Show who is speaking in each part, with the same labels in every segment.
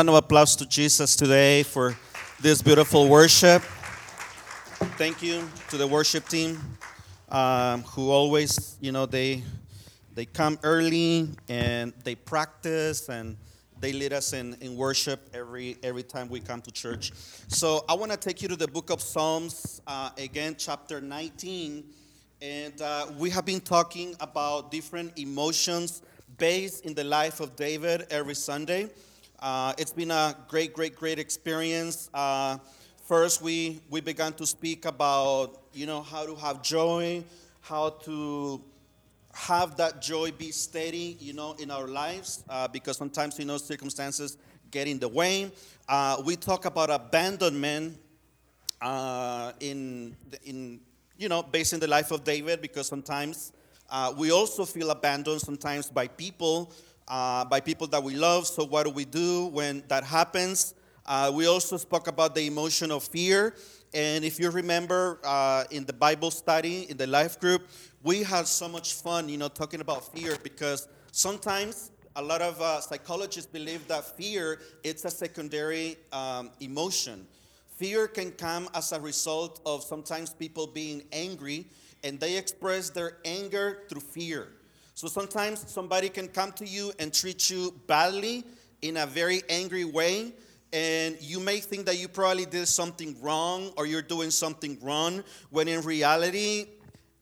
Speaker 1: Round of applause to Jesus today for this beautiful worship. Thank you to the worship team um, who always, you know, they they come early and they practice and they lead us in, in worship every every time we come to church. So I want to take you to the book of Psalms uh, again, chapter 19, and uh, we have been talking about different emotions based in the life of David every Sunday. Uh, it's been a great, great, great experience. Uh, first, we, we began to speak about, you know, how to have joy, how to have that joy be steady, you know, in our lives, uh, because sometimes, you know, circumstances get in the way. Uh, we talk about abandonment uh, in, in, you know, based in the life of David, because sometimes uh, we also feel abandoned sometimes by people uh, by people that we love. So, what do we do when that happens? Uh, we also spoke about the emotion of fear. And if you remember uh, in the Bible study, in the life group, we had so much fun, you know, talking about fear because sometimes a lot of uh, psychologists believe that fear it's a secondary um, emotion. Fear can come as a result of sometimes people being angry and they express their anger through fear. So sometimes somebody can come to you and treat you badly in a very angry way, and you may think that you probably did something wrong or you're doing something wrong, when in reality,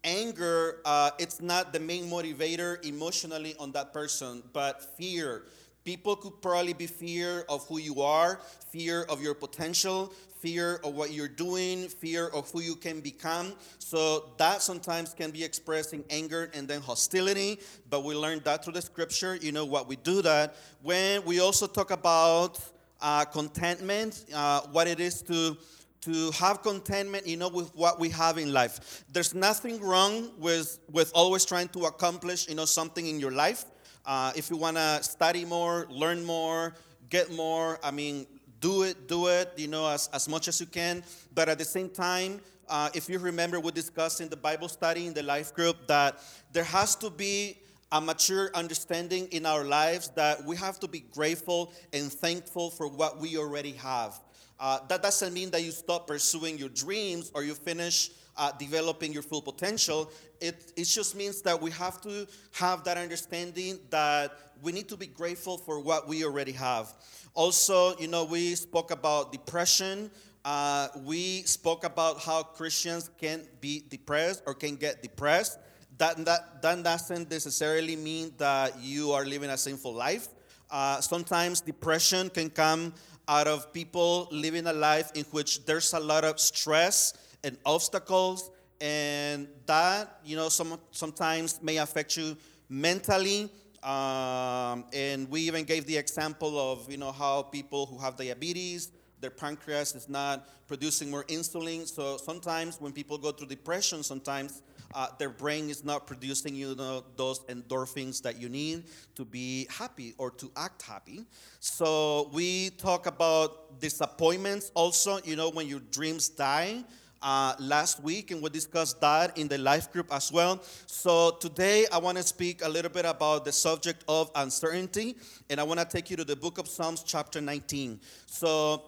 Speaker 1: anger uh, it's not the main motivator emotionally on that person, but fear. People could probably be fear of who you are, fear of your potential, fear of what you're doing, fear of who you can become. So that sometimes can be expressed in anger and then hostility, but we learned that through the scripture. You know what we do that when we also talk about uh, contentment, uh, what it is to to have contentment, you know, with what we have in life. There's nothing wrong with with always trying to accomplish, you know, something in your life. Uh, if you want to study more, learn more, get more, I mean, do it, do it, you know, as, as much as you can. But at the same time, uh, if you remember, we discussed in the Bible study in the life group that there has to be a mature understanding in our lives that we have to be grateful and thankful for what we already have. Uh, that doesn't mean that you stop pursuing your dreams or you finish uh, developing your full potential. It, it just means that we have to have that understanding that we need to be grateful for what we already have. Also, you know, we spoke about depression. Uh, we spoke about how Christians can be depressed or can get depressed. That, that, that doesn't necessarily mean that you are living a sinful life. Uh, sometimes depression can come out of people living a life in which there's a lot of stress and obstacles, and that you know some, sometimes may affect you mentally um, and we even gave the example of you know how people who have diabetes, their pancreas is not producing more insulin. So sometimes when people go through depression, sometimes uh, their brain is not producing you know those endorphins that you need to be happy or to act happy. So we talk about disappointments also. You know when your dreams die uh, last week, and we discussed that in the life group as well. So today, I want to speak a little bit about the subject of uncertainty, and I want to take you to the book of Psalms, chapter 19. So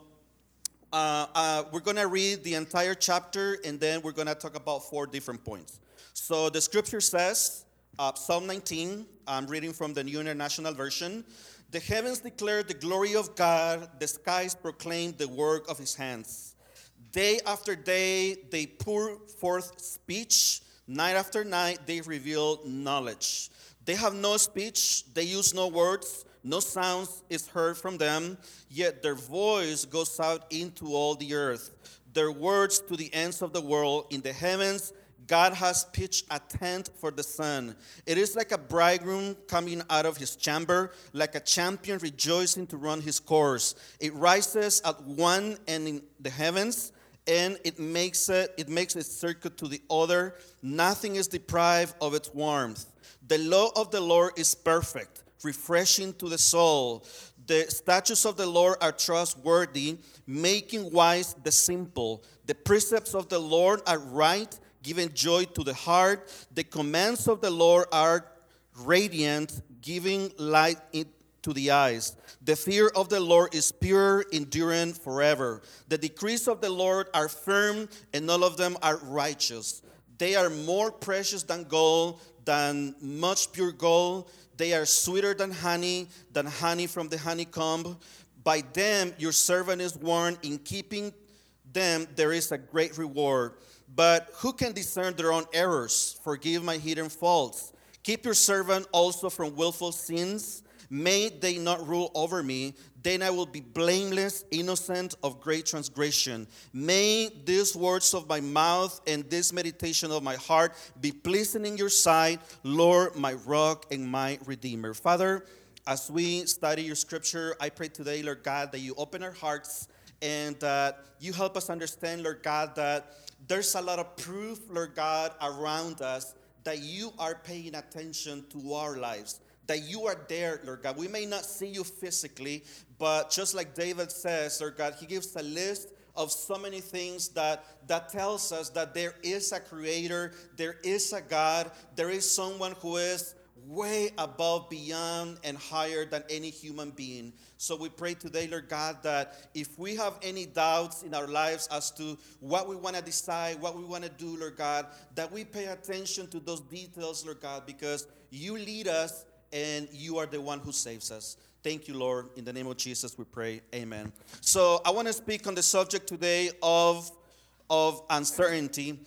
Speaker 1: uh, uh, we're going to read the entire chapter, and then we're going to talk about four different points. So the scripture says, uh, Psalm 19, I'm reading from the New International Version. The heavens declare the glory of God, the skies proclaim the work of his hands. Day after day, they pour forth speech. Night after night, they reveal knowledge. They have no speech, they use no words, no sounds is heard from them, yet their voice goes out into all the earth. Their words to the ends of the world. In the heavens, God has pitched a tent for the sun. It is like a bridegroom coming out of his chamber, like a champion rejoicing to run his course. It rises at one end in the heavens and it makes it it makes its circuit to the other. Nothing is deprived of its warmth. The law of the lord is perfect refreshing to the soul. The statutes of the lord are trustworthy making wise the simple. The precepts of the lord are right giving joy to the heart. The commands of the lord are radiant giving light to the eyes. The fear of the Lord is pure, enduring forever. The decrees of the Lord are firm, and all of them are righteous. They are more precious than gold, than much pure gold. They are sweeter than honey, than honey from the honeycomb. By them your servant is warned. In keeping them there is a great reward. But who can discern their own errors? Forgive my hidden faults. Keep your servant also from willful sins. May they not rule over me. Then I will be blameless, innocent of great transgression. May these words of my mouth and this meditation of my heart be pleasing in your sight, Lord, my rock and my redeemer. Father, as we study your scripture, I pray today, Lord God, that you open our hearts and that you help us understand, Lord God, that there's a lot of proof, Lord God, around us that you are paying attention to our lives that you are there, Lord God. We may not see you physically, but just like David says, Lord God, he gives a list of so many things that that tells us that there is a creator, there is a God, there is someone who is way above, beyond, and higher than any human being. So we pray today, Lord God, that if we have any doubts in our lives as to what we want to decide, what we want to do, Lord God, that we pay attention to those details, Lord God, because you lead us and you are the one who saves us. Thank you, Lord. In the name of Jesus, we pray. Amen. So I want to speak on the subject today of, of uncertainty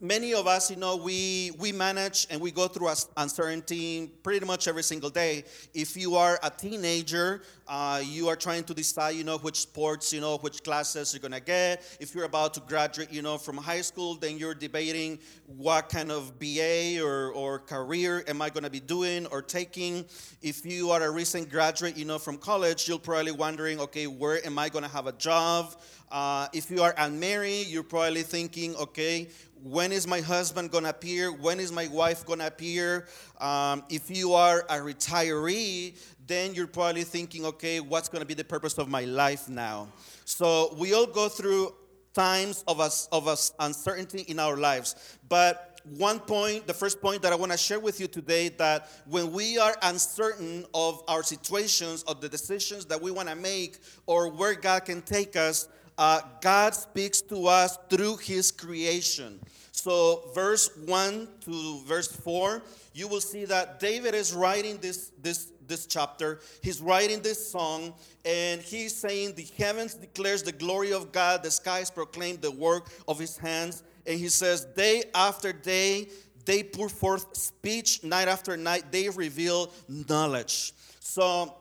Speaker 1: many of us, you know, we, we manage and we go through uncertainty pretty much every single day. If you are a teenager, uh, you are trying to decide, you know, which sports, you know, which classes you're going to get. If you're about to graduate, you know, from high school, then you're debating what kind of BA or, or career am I going to be doing or taking. If you are a recent graduate, you know, from college, you're probably wondering, okay, where am I going to have a job? Uh, if you are unmarried, you're probably thinking, okay, when is my husband going to appear? When is my wife going to appear? Um, if you are a retiree, then you're probably thinking, okay, what's going to be the purpose of my life now? So we all go through times of us of us uncertainty in our lives. But one point, the first point that I want to share with you today, that when we are uncertain of our situations, of the decisions that we want to make, or where God can take us, uh, God speaks to us through His creation. So, verse 1 to verse 4, you will see that David is writing this, this, this chapter. He's writing this song, and he's saying, The heavens declares the glory of God, the skies proclaim the work of his hands. And he says, Day after day, they pour forth speech, night after night, they reveal knowledge. So,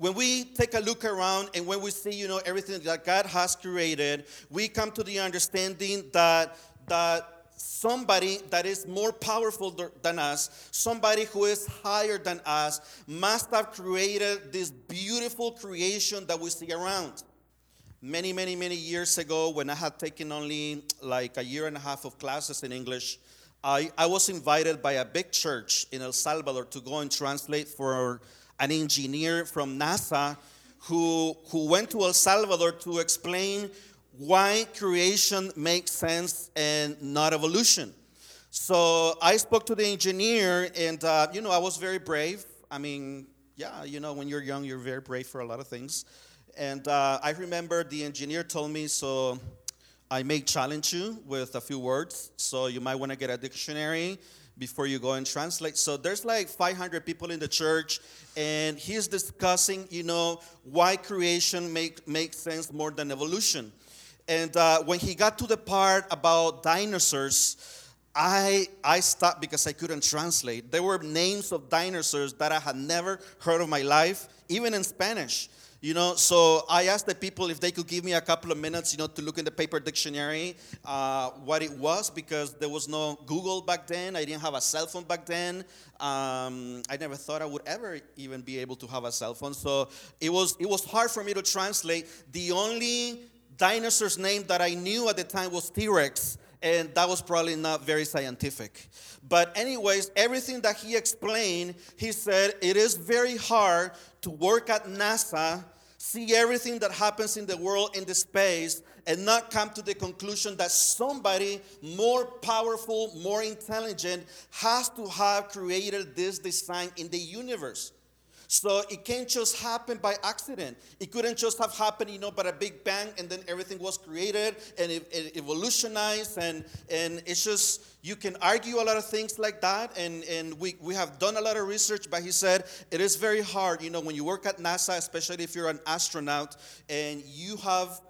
Speaker 1: when we take a look around and when we see, you know, everything that God has created, we come to the understanding that that somebody that is more powerful than us, somebody who is higher than us, must have created this beautiful creation that we see around. Many, many, many years ago, when I had taken only like a year and a half of classes in English, I, I was invited by a big church in El Salvador to go and translate for an engineer from NASA who, who went to El Salvador to explain why creation makes sense and not evolution. So I spoke to the engineer, and uh, you know, I was very brave. I mean, yeah, you know, when you're young, you're very brave for a lot of things. And uh, I remember the engineer told me, so I may challenge you with a few words. So you might want to get a dictionary before you go and translate. So there's like 500 people in the church, and he's discussing, you know, why creation make, makes sense more than evolution. And uh, when he got to the part about dinosaurs, I, I stopped because I couldn't translate. There were names of dinosaurs that I had never heard of my life, even in Spanish. You know, so I asked the people if they could give me a couple of minutes, you know, to look in the paper dictionary uh, what it was because there was no Google back then. I didn't have a cell phone back then. Um, I never thought I would ever even be able to have a cell phone. So it was it was hard for me to translate. The only dinosaur's name that I knew at the time was T Rex and that was probably not very scientific. But, anyways, everything that he explained, he said it is very hard to work at NASA, see everything that happens in the world in the space, and not come to the conclusion that somebody more powerful, more intelligent has to have created this design in the universe. So it can't just happen by accident. It couldn't just have happened, you know, by a big bang and then everything was created and it, it evolutionized. And, and it's just, you can argue a lot of things like that. And, and we, we have done a lot of research, but he said it is very hard, you know, when you work at NASA, especially if you're an astronaut and you have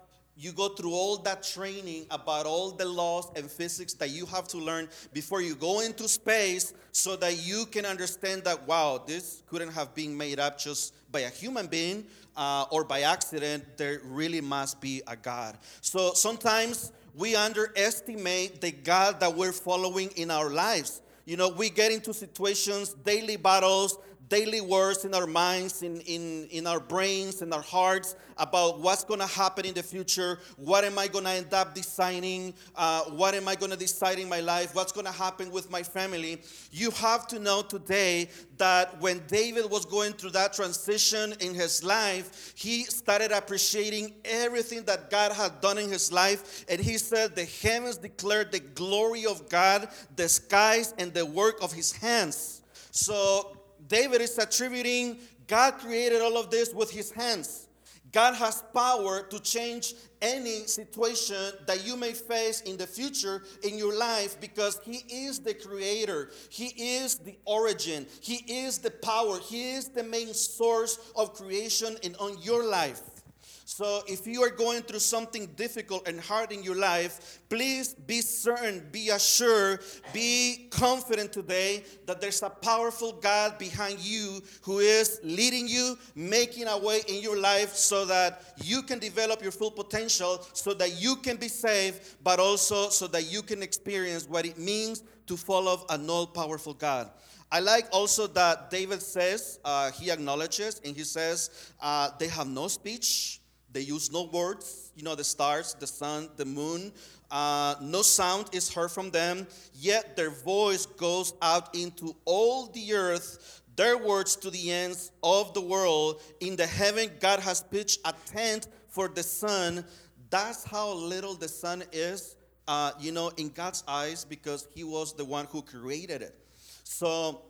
Speaker 1: you go through all that training about all the laws and physics that you have to learn before you go into space so that you can understand that wow this couldn't have been made up just by a human being uh, or by accident. There really must be a god. So sometimes we underestimate the god that we're following in our lives. You know we get into situations daily battles daily words in our minds, in, in, in our brains, in our hearts about what's going to happen in the future. What am I going to end up designing? Uh, what am I going to decide in my life? What's going to happen with my family? You have to know today that when David was going through that transition in his life, he started appreciating everything that God had done in his life. And he said, The heavens declared the glory of God, the skies and the work of his hands. So David is attributing God created all of this with his hands. God has power to change any situation that you may face in the future in your life because He is the creator. He is the origin. He is the power. He is the main source of creation in on your life. So if you are going through something difficult and hard in your life, please be certain, be assured, be confident today that there's a powerful God behind you who is leading you, making a way in your life so that you can develop your full potential, so that you can be saved, but also so that you can experience what it means to follow an all powerful God. I like also that David says, uh, he acknowledges, and he says, uh, they have no speech, they use no words, you know, the stars, the sun, the moon. Uh, no sound is heard from them, yet their voice goes out into all the earth, their words to the ends of the world. In the heaven, God has pitched a tent for the sun. That's how little the sun is, uh, you know, in God's eyes, because He was the one who created it. So,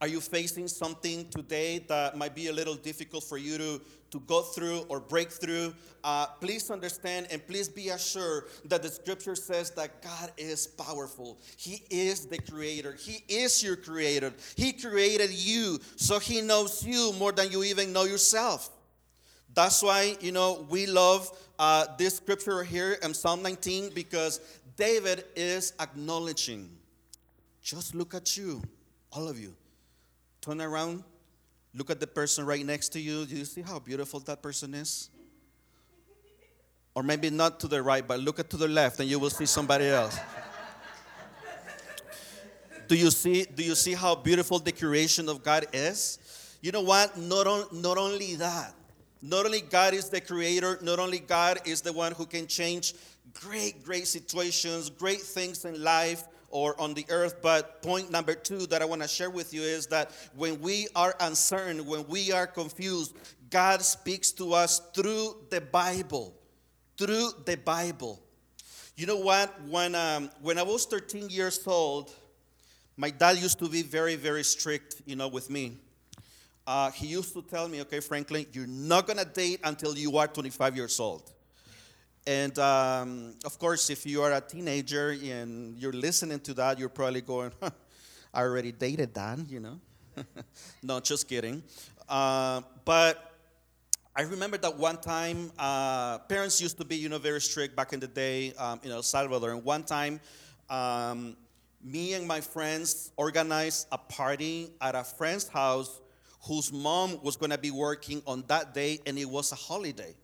Speaker 1: are you facing something today that might be a little difficult for you to, to go through or break through? Uh, please understand and please be assured that the scripture says that God is powerful. He is the creator, He is your creator. He created you, so He knows you more than you even know yourself. That's why, you know, we love uh, this scripture here in Psalm 19 because David is acknowledging. Just look at you, all of you Turn around, look at the person right next to you. Do you see how beautiful that person is? Or maybe not to the right, but look at to the left and you will see somebody else. do you see do you see how beautiful the creation of God is? You know what? Not, on, not only that, not only God is the creator, not only God is the one who can change great, great situations, great things in life, or on the earth. But point number two that I want to share with you is that when we are uncertain, when we are confused, God speaks to us through the Bible. Through the Bible. You know what? When, um, when I was 13 years old, my dad used to be very, very strict, you know, with me. Uh, he used to tell me, okay, Franklin, you're not gonna date until you are 25 years old. And um, of course, if you are a teenager and you're listening to that, you're probably going, huh, I already dated that, you know? no, just kidding. Uh, but I remember that one time, uh, parents used to be, you know, very strict back in the day um, in El Salvador. And one time, um, me and my friends organized a party at a friend's house whose mom was going to be working on that day, and it was a holiday.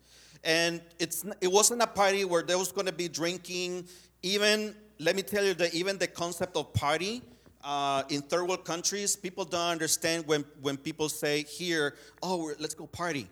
Speaker 1: And it's, it wasn't a party where there was going to be drinking. Even, let me tell you that even the concept of party uh, in third world countries, people don't understand when, when people say here, oh, let's go party.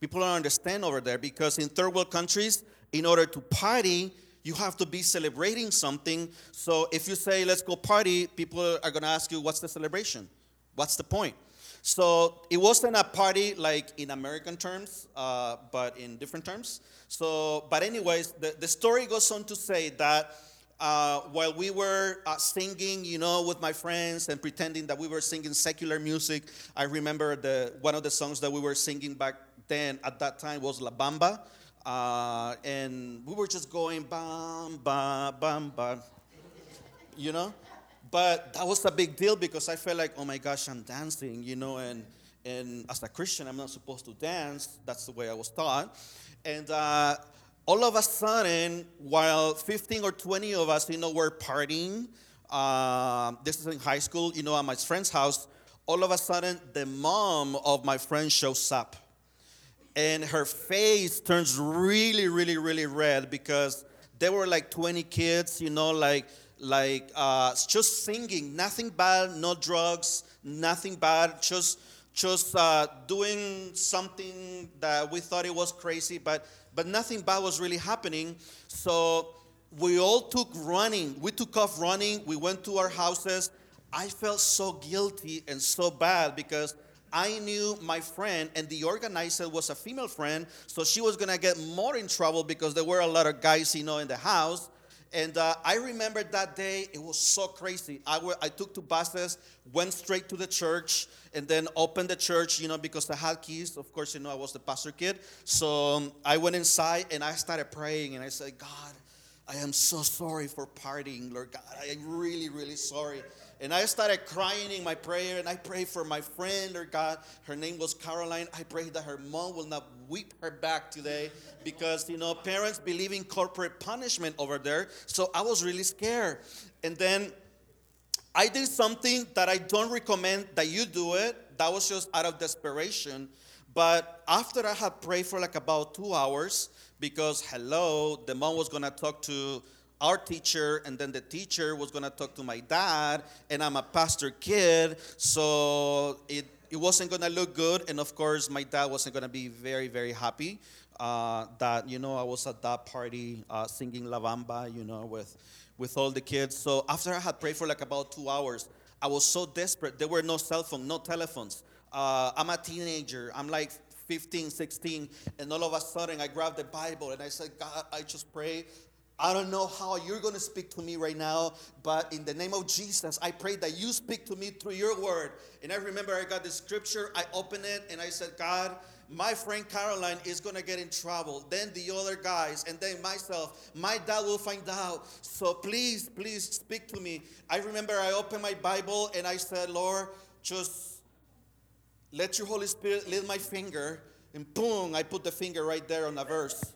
Speaker 1: People don't understand over there because in third world countries, in order to party, you have to be celebrating something. So if you say, let's go party, people are going to ask you, what's the celebration? What's the point? So it wasn't a party like in American terms, uh, but in different terms. So, but anyways, the, the story goes on to say that uh, while we were uh, singing, you know, with my friends and pretending that we were singing secular music, I remember the one of the songs that we were singing back then at that time was La Bamba. Uh, and we were just going bam, bam, bam, bam, you know? But that was a big deal because I felt like, oh my gosh, I'm dancing, you know, and, and as a Christian, I'm not supposed to dance. That's the way I was taught. And uh, all of a sudden, while 15 or 20 of us, you know, were partying, uh, this is in high school, you know, at my friend's house, all of a sudden, the mom of my friend shows up. And her face turns really, really, really red because there were like 20 kids, you know, like like uh, just singing, nothing bad, no drugs, nothing bad, just just uh, doing something that we thought it was crazy, but but nothing bad was really happening. So we all took running. We took off running. We went to our houses. I felt so guilty and so bad because I knew my friend, and the organizer was a female friend, so she was gonna get more in trouble because there were a lot of guys, you know, in the house. And uh, I remember that day, it was so crazy. I, took two buses, went straight to the church, and then opened the church, you know, because I had keys. Of course, you know, I was the pastor kid. So um, I went inside and I started praying, and I said, God, I am so sorry for partying, Lord God. I am really, really sorry. And I started crying in my prayer, and I prayed for my friend, or God. Her name was Caroline. I prayed that her mom will not whip her back today because, you know, parents believe in corporate punishment over there. So I was really scared. And then I did something that I don't recommend that you do it. That was just out of desperation. But after I had prayed for like about two hours, because hello, the mom was gonna talk to our teacher, and then the teacher was gonna talk to my dad, and I'm a pastor kid, so it, it wasn't gonna look good. And of course, my dad wasn't gonna be very, very happy uh, that, you know, I was at that party uh, singing La Bamba, you know, with, with all the kids. So after I had prayed for like about two hours, I was so desperate. There were no cell phone, no telephones. Uh, I'm a teenager. I'm like 15, 16, and all of a sudden I grabbed the Bible and I said, God, I just pray I don't know how you're going to speak to me right now, but in the name of Jesus, I pray that you speak to me through your word. And I remember I got the scripture, I opened it, and I said, God, my friend Caroline is going to get in trouble. Then the other guys, and then myself. My dad will find out. So please, please speak to me. I remember I opened my Bible and I said, Lord, just let your Holy Spirit lead my finger. And boom, I put the finger right there on a verse.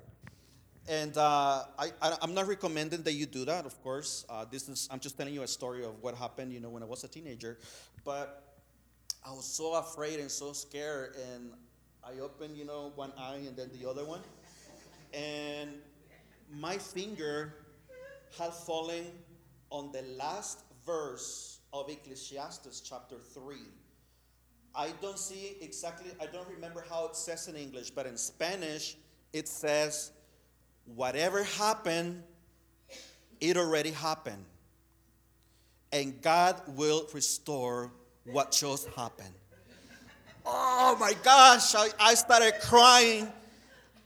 Speaker 1: And uh, I, am not recommending that you do that, of course. Uh, this is, I'm just telling you a story of what happened, you know, when I was a teenager. But I was so afraid and so scared, and I opened, you know, one eye and then the other one. And my finger had fallen on the last verse of Ecclesiastes chapter 3. I don't see exactly, I don't remember how it says in English, but in Spanish, it says, whatever happened, it already happened. And God will restore what just happened. Oh my gosh, I, I started crying.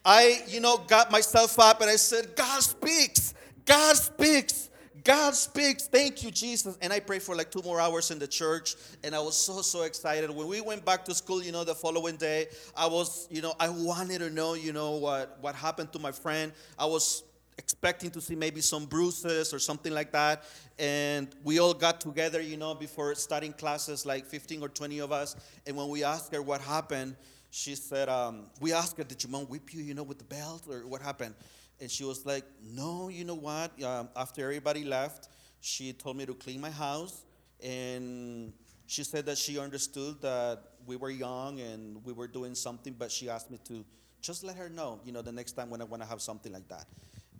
Speaker 1: I, you know, got myself up and I said, God speaks. God speaks. God speaks. Thank you, Jesus. And I prayed for like two more hours in the church, and I was so, so excited. When we went back to school, you know, the following day, I was, you know, I wanted to know, you know, what, what happened to my friend. I was expecting to see maybe some bruises or something like that. And we all got together, you know, before starting classes, like 15 or 20 of us. And when we asked her what happened, she said, um, we asked her, did your mom whip you, you know, with the belt or what happened? And she was like, No, you know what? Um, after everybody left, she told me to clean my house. And she said that she understood that we were young and we were doing something, but she asked me to just let her know, you know, the next time when I want to have something like that.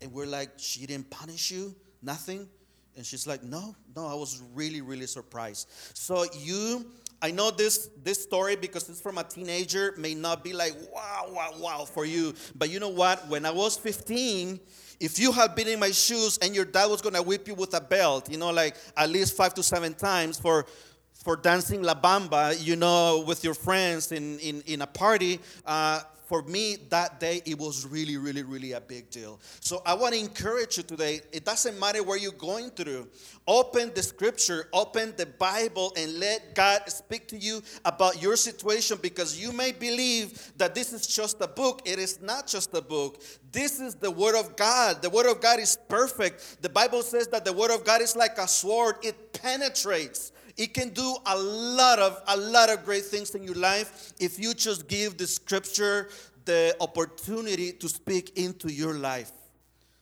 Speaker 1: And we're like, She didn't punish you? Nothing? And she's like, No, no, I was really, really surprised. So you I know this this story because it's from a teenager may not be like wow wow wow for you, but you know what? When I was 15, if you had been in my shoes and your dad was gonna whip you with a belt, you know, like at least five to seven times for for dancing la bamba, you know, with your friends in in, in a party. Uh, for me that day it was really really really a big deal. So i want to encourage you today it doesn't matter where you're going through open the scripture open the bible and let god speak to you about your situation because you may believe that this is just a book. It is not just a book. This is the word of god. The word of god is perfect. The bible says that the word of god is like a sword. It penetrates it can do a lot of a lot of great things in your life if you just give the scripture the opportunity to speak into your life.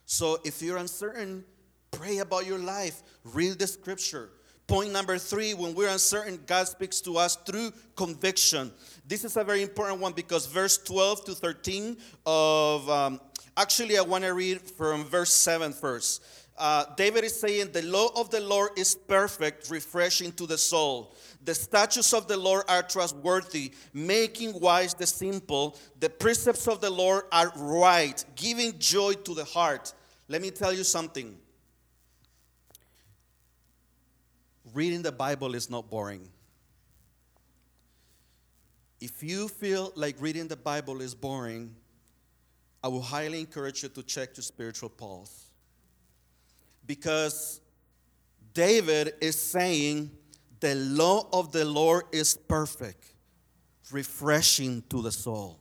Speaker 1: So if you're uncertain, pray about your life. Read the scripture. Point number three, when we're uncertain, God speaks to us through conviction. This is a very important one because verse 12 to 13 of, um, actually, I want to read from verse 7 first. Uh, David is saying, The law of the Lord is perfect, refreshing to the soul. The statutes of the Lord are trustworthy, making wise the simple. The precepts of the Lord are right, giving joy to the heart. Let me tell you something. Reading the Bible is not boring. If you feel like reading the Bible is boring, I will highly encourage you to check your spiritual pulse because David is saying, The law of the Lord is perfect, refreshing to the soul.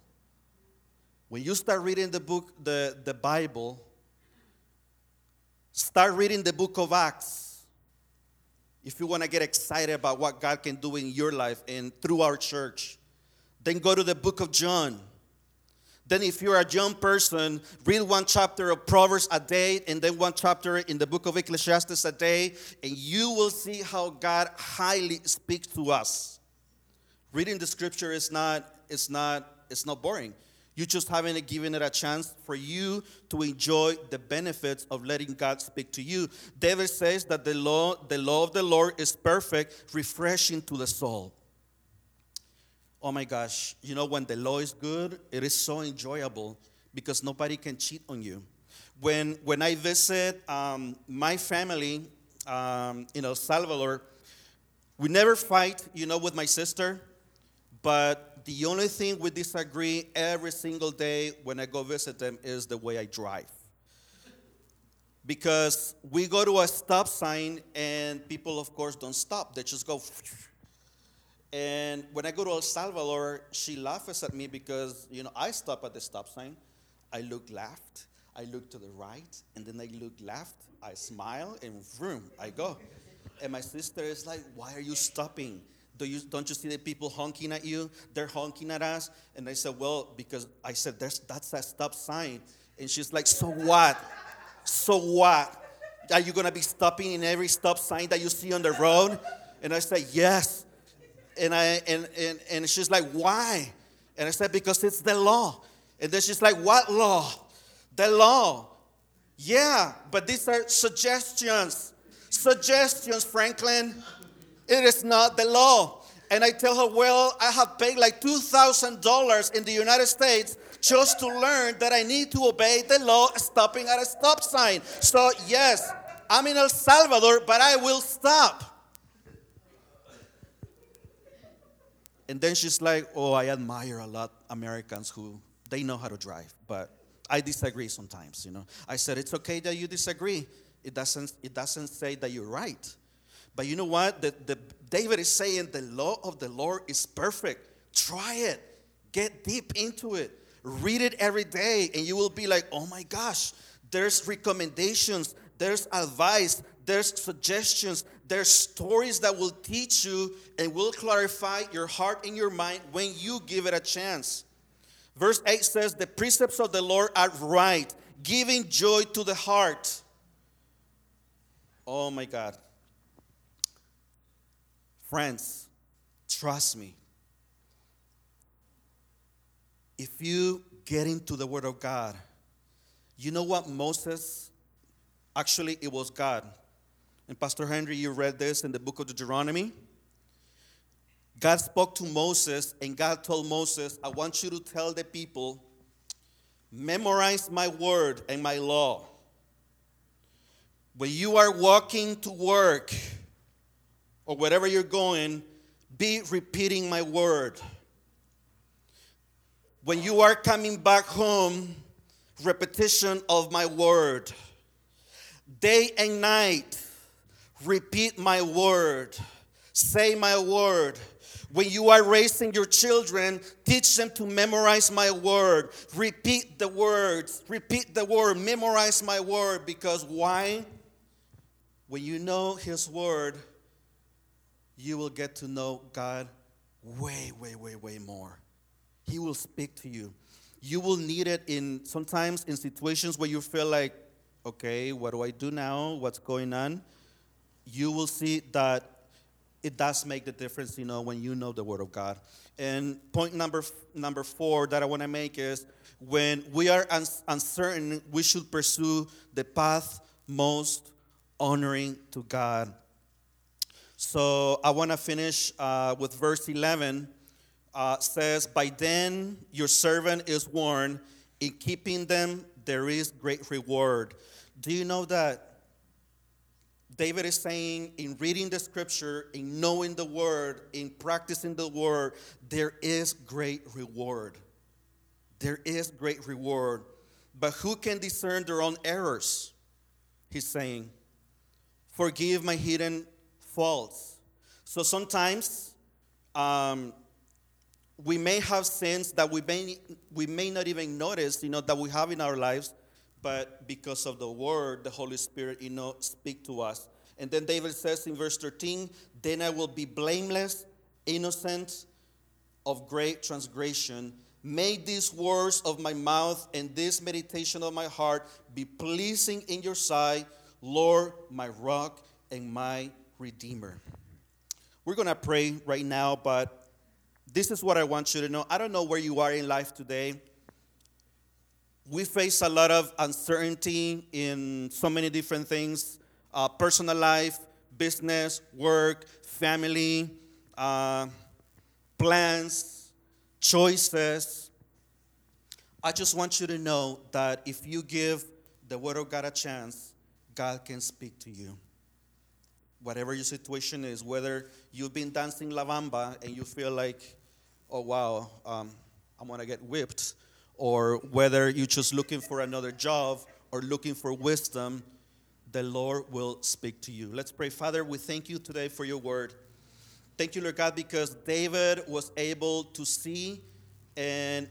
Speaker 1: When you start reading the book, the, the Bible, start reading the book of Acts. If you want to get excited about what God can do in your life and through our church, then go to the book of John then, if you're a young person, read one chapter of Proverbs a day and then one chapter in the book of Ecclesiastes a day, and you will see how God highly speaks to us. Reading the scripture is not, it's not, it's not boring. You just haven't given it a chance for you to enjoy the benefits of letting God speak to you. David says that the law, the law of the Lord is perfect, refreshing to the soul oh my gosh, you know, when the law is good, it is so enjoyable because nobody can cheat on you. When, when I visit um, my family um, in El Salvador, we never fight, you know, with my sister, but the only thing we disagree every single day when I go visit them is the way I drive. Because we go to a stop sign and people, of course, don't stop. They just go and when I go to El Salvador, she laughs at me because, you know, I stop at the stop sign. I look left, I look to the right, and then I look left, I smile, and vroom, I go. And my sister is like, Why are you stopping? Do you, don't you see the people honking at you? They're honking at us. And I said, Well, because I said, There's, That's a stop sign. And she's like, So what? So what? Are you going to be stopping in every stop sign that you see on the road? And I said, Yes. And, I, and, and, and she's like, Why? And I said, Because it's the law. And then she's like, What law? The law. Yeah, but these are suggestions. Suggestions, Franklin. It is not the law. And I tell her, Well, I have paid like $2,000 in the United States just to learn that I need to obey the law stopping at a stop sign. So, yes, I'm in El Salvador, but I will stop. And then she's like, Oh, I admire a lot Americans who they know how to drive, but I disagree sometimes, you know. I said, It's okay that you disagree. It doesn't, it doesn't say that you're right. But you know what? The, the, David is saying the law of the Lord is perfect. Try it. Get deep into it. Read it every day, and you will be like, oh my gosh, there's recommendations, there's advice, there's suggestions, there's stories that will teach you and will clarify your heart and your mind when you give it a chance. Verse 8 says, The precepts of the Lord are right, giving joy to the heart. Oh my God. Friends, trust me. If you get into the Word of God, you know what Moses, actually, it was God and Pastor Henry, you read this in the book of Deuteronomy. God spoke to Moses, and God told Moses, I want you to tell the people, memorize my word and my law. When you are walking to work or wherever you're going, be repeating my word. When you are coming back home, repetition of my word. Day and night, repeat my word. Say my word. When you are raising your children, teach them to memorize my word. Repeat the words. Repeat the word. Memorize my word. Because why? When you know His word, you will get to know God way, way, way, way more. He will speak to you. You will need it in sometimes in situations where you feel like, okay, what do I do now? What's going on? You will see that it does make the difference, you know, when you know the Word of God. And point number number four that I want to make is when we are uncertain, we should pursue the path most honoring to God. So I want to finish uh, with verse 11. Uh, says, By then your servant is warned, in keeping them there is great reward. Do you know that David is saying in reading the scripture, in knowing the word, in practicing the word, there is great reward. There is great reward. But who can discern their own errors? He's saying, Forgive my hidden faults. So sometimes um, we may have sins that we may, we may not even notice, you know, that we have in our lives but because of the word, the Holy Spirit, you know, speak to us. And then David says in verse 13, then I will be blameless, innocent of great transgression. May these words of my mouth and this meditation of my heart be pleasing in your sight, Lord, my rock and my redeemer. We're going to pray right now, but this is what I want you to know. I don't know where you are in life today we face a lot of uncertainty in so many different things uh, personal life, business, work, family, uh, plans, choices. I just want you to know that if you give the Word of God a chance, God can speak to you. Whatever your situation is, whether you've been dancing La Bamba and you feel like, oh wow, um, I'm gonna get whipped or whether you're just looking for another job or looking for wisdom, the Lord will speak to you. Let's pray. Father, we thank you today for your word. Thank you, Lord God, because David was able to see and,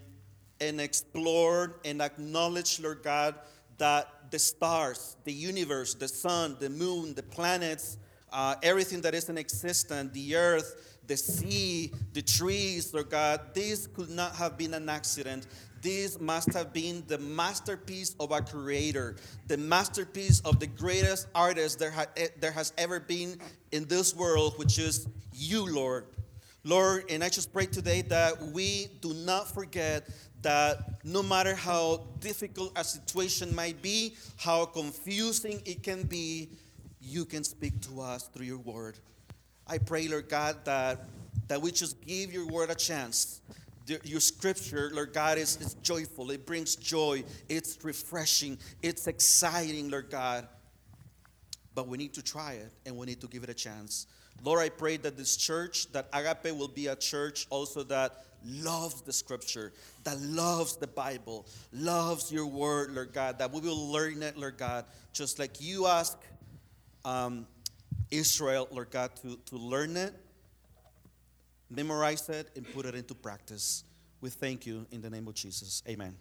Speaker 1: and explore and acknowledge, Lord God, that the stars, the universe, the sun, the moon, the planets, uh, everything that is in existence, the earth, the sea, the trees, Lord God, this could not have been an accident this must have been the masterpiece of a creator, the masterpiece of the greatest artist there, ha- eh, there has ever been in this world, which is you, Lord. Lord, and I just pray today that we do not forget that no matter how difficult a situation might be, how confusing it can be, you can speak to us through your word. I pray, Lord God, that, that we just give your word a chance your scripture, Lord God, is, is joyful. It brings joy. It's refreshing. It's exciting, Lord God. But we need to try it and we need to give it a chance. Lord, I pray that this church, that Agape will be a church also that loves the scripture, that loves the Bible, loves your word, Lord God, that we will learn it, Lord God, just like you ask um, Israel, Lord God, to, to learn it memorize it, and put it into practice. We thank you in the name of Jesus. Amen.